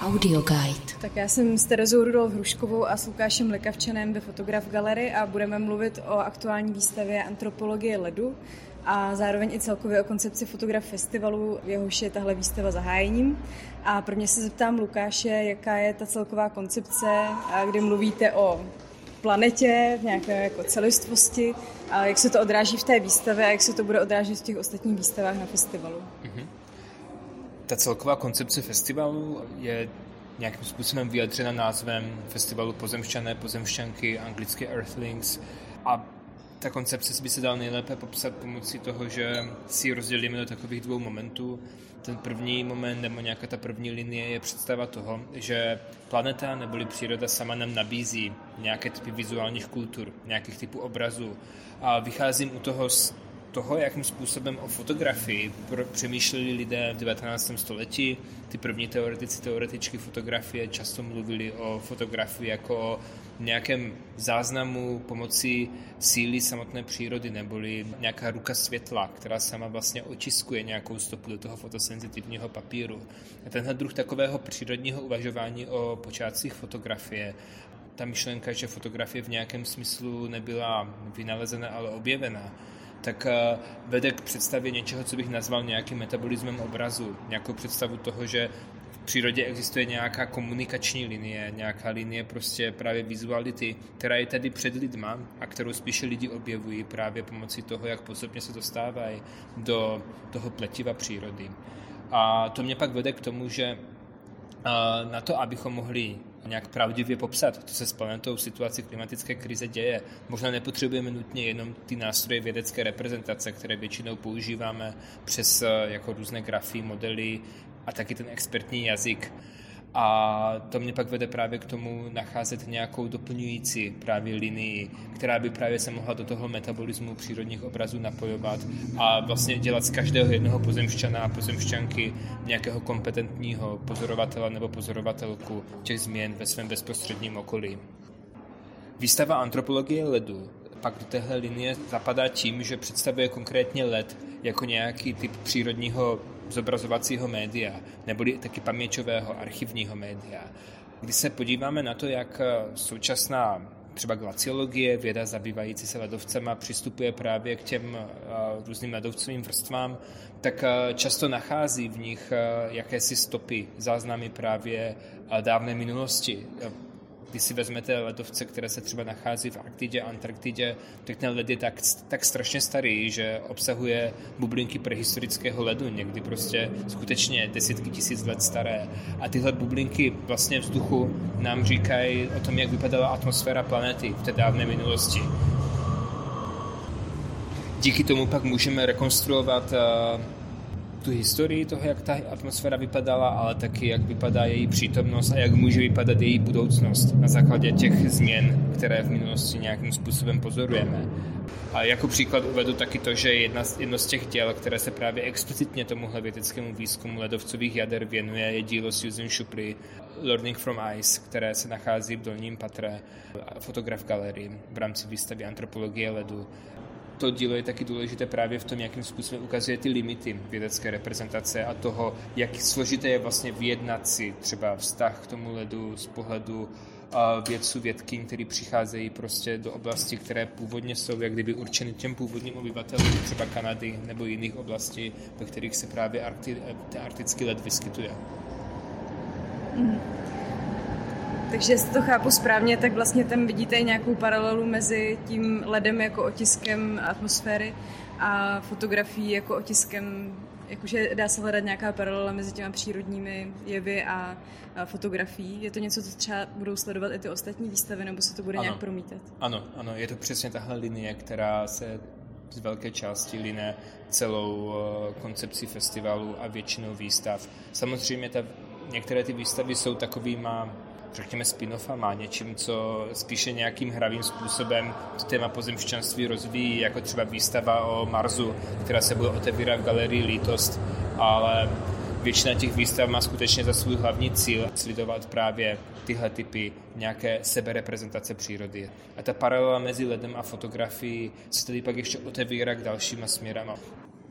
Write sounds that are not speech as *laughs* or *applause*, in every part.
Audio Guide. Tak já jsem s Terezou Rudolf Hruškovou a s Lukášem Lekavčanem ve Fotograf Galery a budeme mluvit o aktuální výstavě Antropologie ledu a zároveň i celkově o koncepci Fotograf Festivalu, jehož je tahle výstava zahájením. A prvně se zeptám Lukáše, jaká je ta celková koncepce, kdy mluvíte o planetě, v nějaké jako celistvosti, a jak se to odráží v té výstavě a jak se to bude odrážet v těch ostatních výstavách na festivalu. Mm-hmm. Ta celková koncepce festivalu je nějakým způsobem vyjadřena názvem festivalu Pozemšťané, Pozemšťanky, anglicky Earthlings a ta koncepce by se dala nejlépe popsat pomocí toho, že si ji rozdělíme do takových dvou momentů. Ten první moment nebo nějaká ta první linie je představa toho, že planeta neboli příroda sama nám nabízí nějaké typy vizuálních kultur, nějakých typů obrazů. A vycházím u toho z toho, jakým způsobem o fotografii přemýšleli lidé v 19. století. Ty první teoretici, teoretičky fotografie často mluvili o fotografii jako o nějakém záznamu pomocí síly samotné přírody, neboli nějaká ruka světla, která sama vlastně očiskuje nějakou stopu do toho fotosenzitivního papíru. A tenhle druh takového přírodního uvažování o počátcích fotografie ta myšlenka, že fotografie v nějakém smyslu nebyla vynalezena, ale objevena, tak eh, vede k představě něčeho, co bych nazval nějakým metabolismem obrazu. Nějakou představu toho, že v přírodě existuje nějaká komunikační linie, nějaká linie prostě právě vizuality, která je tady před lidma a kterou spíše lidi objevují právě pomocí toho, jak postupně se dostávají do toho pletiva přírody. A to mě pak vede k tomu, že eh, na to, abychom mohli nějak pravdivě popsat, co se s planetou v situaci klimatické krize děje. Možná nepotřebujeme nutně jenom ty nástroje vědecké reprezentace, které většinou používáme přes eh, jako různé grafy, modely a taky ten expertní jazyk. A to mě pak vede právě k tomu nacházet nějakou doplňující právě linii, která by právě se mohla do toho metabolismu přírodních obrazů napojovat a vlastně dělat z každého jednoho pozemšťana a pozemšťanky nějakého kompetentního pozorovatele nebo pozorovatelku těch změn ve svém bezprostředním okolí. Výstava antropologie ledu pak do téhle linie zapadá tím, že představuje konkrétně led jako nějaký typ přírodního zobrazovacího média, neboli taky paměťového archivního média. Když se podíváme na to, jak současná třeba glaciologie, věda zabývající se ledovcema, přistupuje právě k těm různým ledovcovým vrstvám, tak často nachází v nich jakési stopy, záznamy právě dávné minulosti když si vezmete ledovce, které se třeba nachází v Arktidě, Antarktidě, tak ten led je tak, tak strašně starý, že obsahuje bublinky prehistorického ledu, někdy prostě skutečně desítky tisíc let staré. A tyhle bublinky vlastně vzduchu nám říkají o tom, jak vypadala atmosféra planety v té dávné minulosti. Díky tomu pak můžeme rekonstruovat uh, tu historii toho, jak ta atmosféra vypadala, ale taky jak vypadá její přítomnost a jak může vypadat její budoucnost na základě těch změn, které v minulosti nějakým způsobem pozorujeme. A jako příklad uvedu taky to, že jedna z, jedno z těch děl, které se právě explicitně tomuhle vědeckému výzkumu ledovcových jader věnuje, je dílo Susan Shupry Learning from Ice, které se nachází v dolním patre fotograf galerii v rámci výstavy antropologie ledu to dílo je taky důležité právě v tom, jakým způsobem ukazuje ty limity vědecké reprezentace a toho, jak složité je vlastně vyjednat si třeba vztah k tomu ledu z pohledu vědců, vědky, kteří přicházejí prostě do oblasti, které původně jsou jak kdyby určeny těm původním obyvatelům třeba Kanady nebo jiných oblastí, ve kterých se právě arkti, arktický led vyskytuje. Mm. Takže jestli to chápu správně, tak vlastně tam vidíte nějakou paralelu mezi tím ledem jako otiskem atmosféry a fotografií jako otiskem, jakože dá se hledat nějaká paralela mezi těma přírodními jevy a, a fotografií. Je to něco, co třeba budou sledovat i ty ostatní výstavy, nebo se to bude ano. nějak promítat? Ano, ano, je to přesně tahle linie, která se z velké části line celou eh, koncepci festivalu a většinou výstav. Samozřejmě ta, některé ty výstavy jsou takovýma řekněme, spin-offama, něčím, co spíše nějakým hravým způsobem to téma pozemšťanství rozvíjí, jako třeba výstava o Marsu, která se bude otevírat v galerii Lítost, ale většina těch výstav má skutečně za svůj hlavní cíl sledovat právě tyhle typy nějaké sebereprezentace přírody. A ta paralela mezi ledem a fotografií se tedy pak ještě otevírá k dalšíma směrama.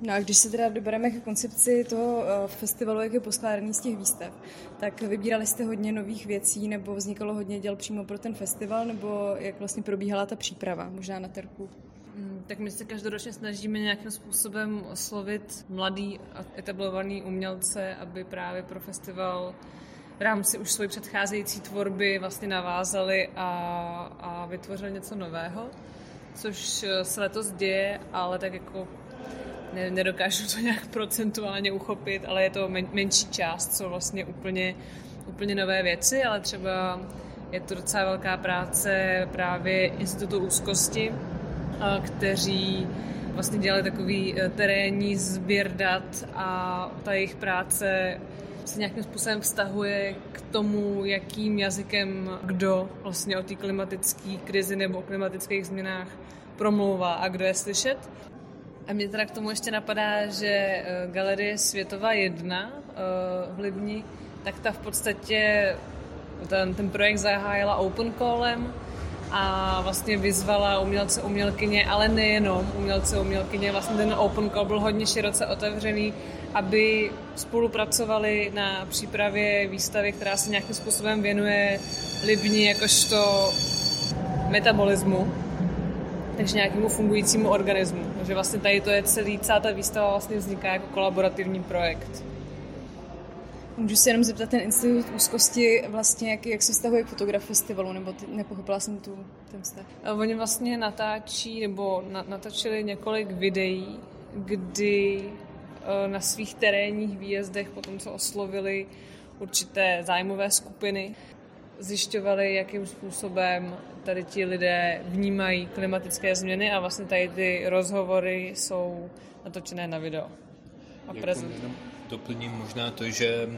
No a když se teda dobereme k koncepci toho eh, festivalu, jak je poskládaný z těch výstav, tak vybírali jste hodně nových věcí, nebo vznikalo hodně děl přímo pro ten festival, nebo jak vlastně probíhala ta příprava, možná na terku? Mm, tak my se každoročně snažíme nějakým způsobem oslovit mladý a etablovaný umělce, aby právě pro festival v rámci už svojí předcházející tvorby vlastně navázali a, a vytvořili něco nového, což se letos děje, ale tak jako ne, nedokážu to *laughs* nějak procentuálně uchopit, ale je to men, menší část, co vlastně úplně, úplně nové věci, ale třeba je to docela velká práce právě Institutu úzkosti, kteří vlastně dělali takový e, terénní sběr dat a ta jejich práce se nějakým způsobem vztahuje k tomu, jakým jazykem kdo vlastně o té klimatické krizi nebo o klimatických změnách promlouvá a kdo je slyšet. A mě teda k tomu ještě napadá, že eh, Galerie Světová 1 eh, v Libni, tak ta v podstatě ten, ten projekt zahájila open callem a vlastně vyzvala umělce, umělkyně, ale nejenom umělce, umělkyně, vlastně ten open call byl hodně široce otevřený, aby spolupracovali na přípravě výstavy, která se nějakým způsobem věnuje Libni jakožto metabolismu takže nějakému fungujícímu organismu. Takže vlastně tady to je celý, celá ta výstava vlastně vzniká jako kolaborativní projekt. Můžu se jenom zeptat ten institut úzkosti, vlastně jak, jak se vztahuje k fotograf festivalu, nebo ty, nepochopila jsem tu, ten vztah. Oni vlastně natáčí, nebo na, natáčeli několik videí, kdy e, na svých terénních výjezdech, potom co oslovili určité zájmové skupiny, zjišťovali, jakým způsobem tady ti lidé vnímají klimatické změny a vlastně tady ty rozhovory jsou natočené na video a prezent. Doplním možná to, že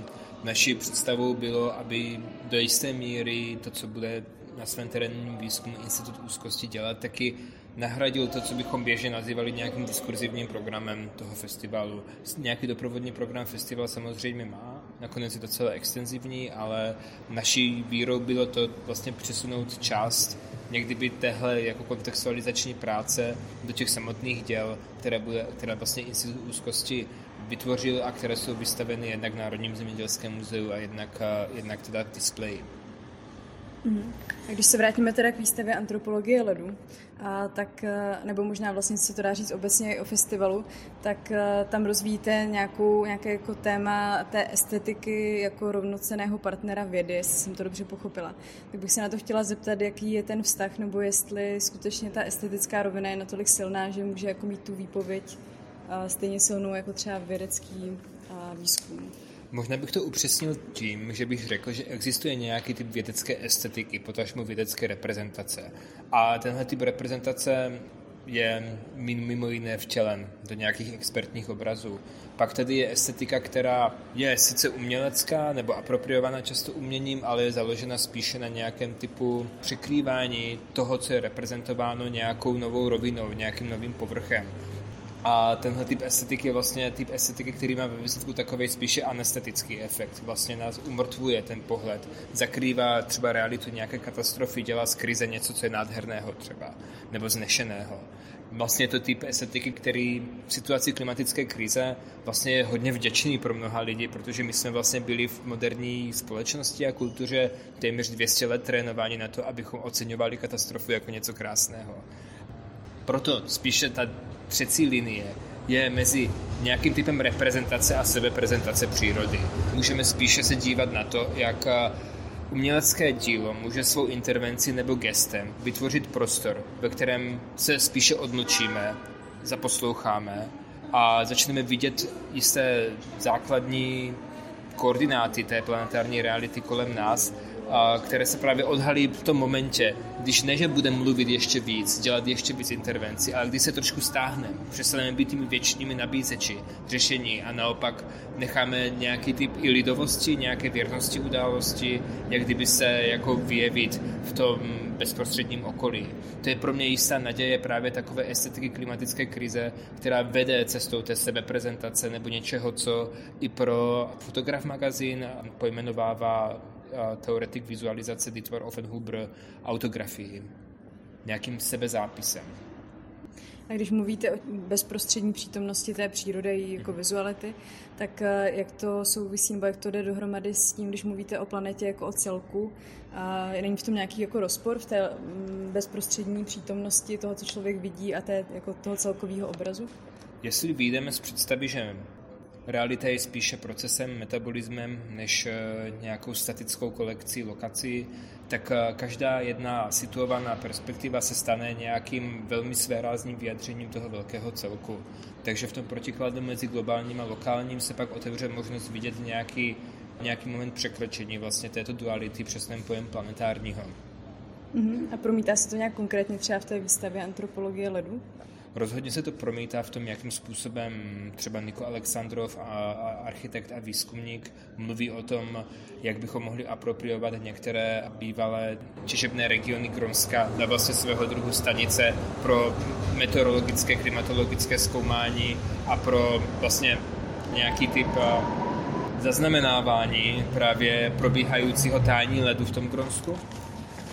naší představou bylo, aby do jisté míry to, co bude na svém terénním výzkumu Institut úzkosti dělat, taky nahradil to, co bychom běžně nazývali nějakým diskurzivním programem toho festivalu. Nějaký doprovodný program festival samozřejmě má, nakonec je to celé extenzivní, ale naší vírou bylo to vlastně přesunout část někdy by téhle jako kontextualizační práce do těch samotných děl, které, bude, které vlastně Institut úzkosti vytvořil a které jsou vystaveny jednak v Národním zemědělském muzeu a jednak, jednak teda displeji. Mm. A když se vrátíme teda k výstavě antropologie ledu, a tak, e, nebo možná vlastně se to dá říct obecně i o festivalu, tak e, tam rozvíjíte nějakou, nějaké jako téma té estetiky jako rovnoceného partnera vědy, jestli jsem to dobře pochopila. Tak bych se na to chtěla zeptat, jaký je ten vztah, nebo jestli skutečně ta estetická rovina je natolik silná, že může jako mít tu výpověď e, stejně silnou jako třeba vědecký výzkum. Možná bych to upřesnil tím, že bych řekl, že existuje nějaký typ vědecké estetiky, potažmo vědecké reprezentace. A tenhle typ reprezentace je mimo jiné vtělen do nějakých expertních obrazů. Pak tady je estetika, která je sice umělecká nebo apropriovaná často uměním, ale je založena spíše na nějakém typu překrývání toho, co je reprezentováno nějakou novou rovinou, nějakým novým povrchem. A tenhle typ estetiky je vlastně typ estetiky, který má ve výsledku takový spíše anestetický efekt. Vlastně nás umrtvuje ten pohled, zakrývá třeba realitu nějaké katastrofy, dělá z krize něco, co je nádherného třeba, nebo znešeného. Vlastně je to typ estetiky, který v situaci klimatické krize vlastně je hodně vděčný pro mnoha lidí, protože my jsme vlastně byli v moderní společnosti a kultuře téměř 200 let trénováni na to, abychom oceňovali katastrofu jako něco krásného. Proto spíše ta třecí linie je mezi nějakým typem reprezentace a sebeprezentace přírody. Můžeme spíše se dívat na to, jak eh, umělecké dílo může svou intervenci nebo gestem vytvořit prostor, ve kterém se spíše odmlčíme, zaposloucháme a začneme vidět jisté základní koordináty té planetární reality kolem nás které se právě odhalí v tom momentě, když ne, že budeme mluvit ještě víc, dělat ještě víc intervencí, ale když se trošku stáhneme, přestaneme být těmi věčnými nabízeči řešení a naopak necháme nějaký typ i lidovosti, nějaké věrnosti události, jak kdyby se jako vyjevit v tom bezprostředním okolí. To je pro mě jistá naděje právě takové estetiky klimatické krize, která vede cestou té sebeprezentace nebo něčeho, co i pro fotograf magazín pojmenovává teoretik vizualizace Dietmar Offenhuber autografii, nějakým sebezápisem. A když mluvíte o bezprostřední přítomnosti té přírody jako vizuality, tak eh, jak to souvisí, nebo jak to jde dohromady s tím, když mluvíte o planetě jako o celku, a není v tom nějaký jako rozpor v té mm, bezprostřední přítomnosti toho, co člověk vidí a té, jako toho celkového obrazu? Jestli vyjdeme z představy, že realita je spíše procesem, metabolismem, než eh, nějakou statickou kolekcí lokací, tak eh, každá jedna situovaná perspektiva se stane nějakým velmi svérázným vyjadřením toho velkého celku. Takže v tom protikladu mezi globálním a lokálním se pak otevře možnost vidět nějaký, nějaký moment překročení vlastně této duality přes ten pojem planetárního. Uh-huh. A promítá se to nějak konkrétně třeba v té výstavě antropologie ledu? Rozhodně se to promítá v tom, jakým způsobem třeba Niko Alexandrov, a, a architekt a výzkumník, mluví o tom, jak bychom mohli apropriovat některé bývalé těžebné regiony Gronska na vlastně svého druhu stanice pro meteorologické, klimatologické zkoumání a pro vlastně nějaký typ zaznamenávání právě probíhajícího tání ledu v tom Gronsku.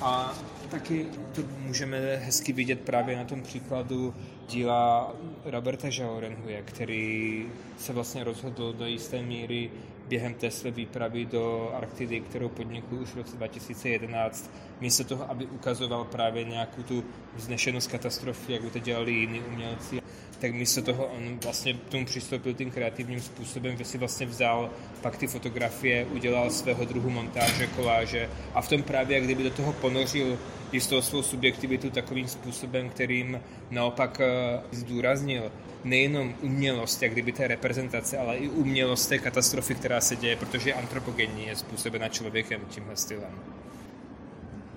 A taky to můžeme hezky vidět právě na tom příkladu díla Roberta Jaorenhuje, který se vlastně rozhodl do jisté míry během té své výpravy do Arktidy, kterou podnikl už v roce 2011, místo toho, aby ukazoval právě nějakou tu vznešenost katastrofy, jak by to dělali jiní umělci, tak místo toho on vlastně k tomu přistoupil tím kreativním způsobem, že si vlastně vzal pak ty fotografie, udělal svého druhu montáže, koláže a v tom právě, jak kdyby do toho ponořil jistou svou subjektivitu takovým způsobem, kterým naopak eh, zdůraznil nejenom umělost, jak kdyby té reprezentace, ale i umělost té katastrofy, která se děje, protože antropogenní je způsobena člověkem tímhle stylem.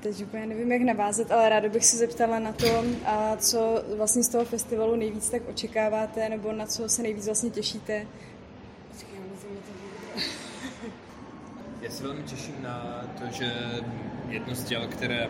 Teď úplně nevím, jak navázat, ale ráda bych se zeptala na to, a co vlastně z toho festivalu nejvíc tak očekáváte, nebo na co se nejvíc vlastně těšíte. Já se velmi těším na to, že jedno z těl, které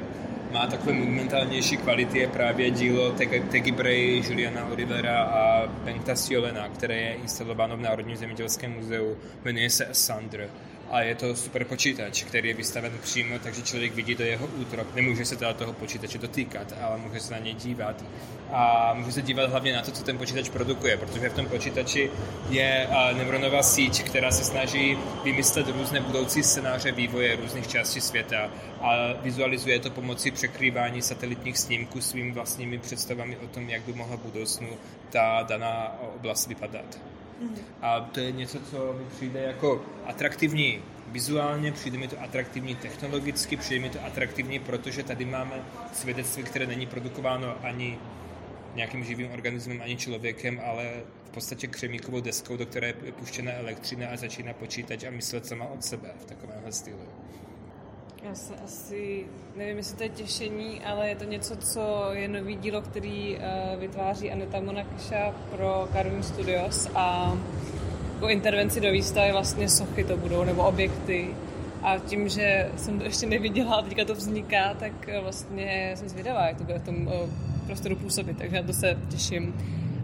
má takové monumentálnější kvality, je právě dílo Tegi Bray, Juliana Olivera a Bengta Siolena, které je instalováno v Národním zemědělském muzeu, jmenuje se Sandr a je to super počítač, který je vystaven přímo, takže člověk vidí do jeho útrop. Nemůže se teda toho počítače dotýkat, ale může se na něj dívat. A může se dívat hlavně na to, co ten počítač produkuje, protože v tom počítači je neuronová síť, která se snaží vymyslet různé budoucí scénáře vývoje různých částí světa a vizualizuje to pomocí překrývání satelitních snímků svými vlastními představami o tom, jak by mohla budoucnu ta daná oblast vypadat. A to je něco, co mi přijde jako atraktivní vizuálně, přijde mi to atraktivní technologicky, přijde mi to atraktivní, protože tady máme svědectví, které není produkováno ani nějakým živým organismem, ani člověkem, ale v podstatě křemíkovou deskou, do které je puštěna elektřina a začíná počítat a myslet sama od sebe v takovémhle stylu. Já se asi, nevím, jestli to je těšení, ale je to něco, co je nový dílo, který uh, vytváří Aneta Monakša pro Carving Studios a jako intervenci do výstavy vlastně sochy to budou, nebo objekty. A tím, že jsem to ještě neviděla a teďka to vzniká, tak eh, vlastně jsem zvědavá, jak to bude v tom uh, prostoru působit, takže na to se těším.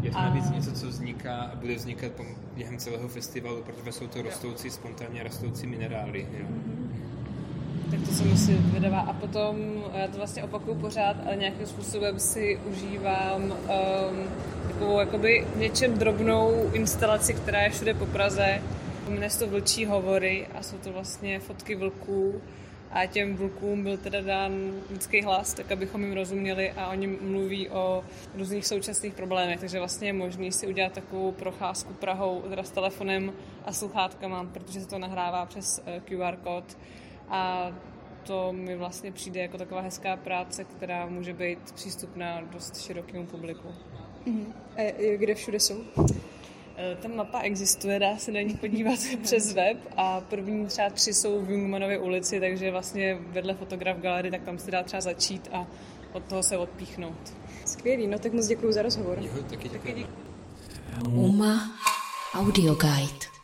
Je to navíc a... něco, co vzniká a bude vznikat během celého festivalu, protože jsou to rostoucí, spontánně rostoucí minerály. Jo? Tak to jsem si vydává. A potom, já to vlastně opakuju pořád, ale nějakým způsobem si užívám um, takovou jakoby něčem drobnou instalaci, která je všude po Praze. Jmenuje to Vlčí hovory a jsou to vlastně fotky vlků a těm vlkům byl teda dán lidský hlas, tak abychom jim rozuměli a oni mluví o různých současných problémech, takže vlastně je možný si udělat takovou procházku Prahou teda s telefonem a sluchátkama, protože se to nahrává přes eh, QR kód a to mi vlastně přijde jako taková hezká práce, která může být přístupná dost širokému publiku. Uh-huh. A kde všude jsou? E, ta mapa existuje, dá se na ní podívat *laughs* přes web a první třeba tři jsou v Jungmanově ulici, takže vlastně vedle fotograf galerie, tak tam se dá třeba začít a od toho se odpíchnout. Skvělý, no tak moc děkuji za rozhovor. Jo, taky děkuji. Uma Audio Guide.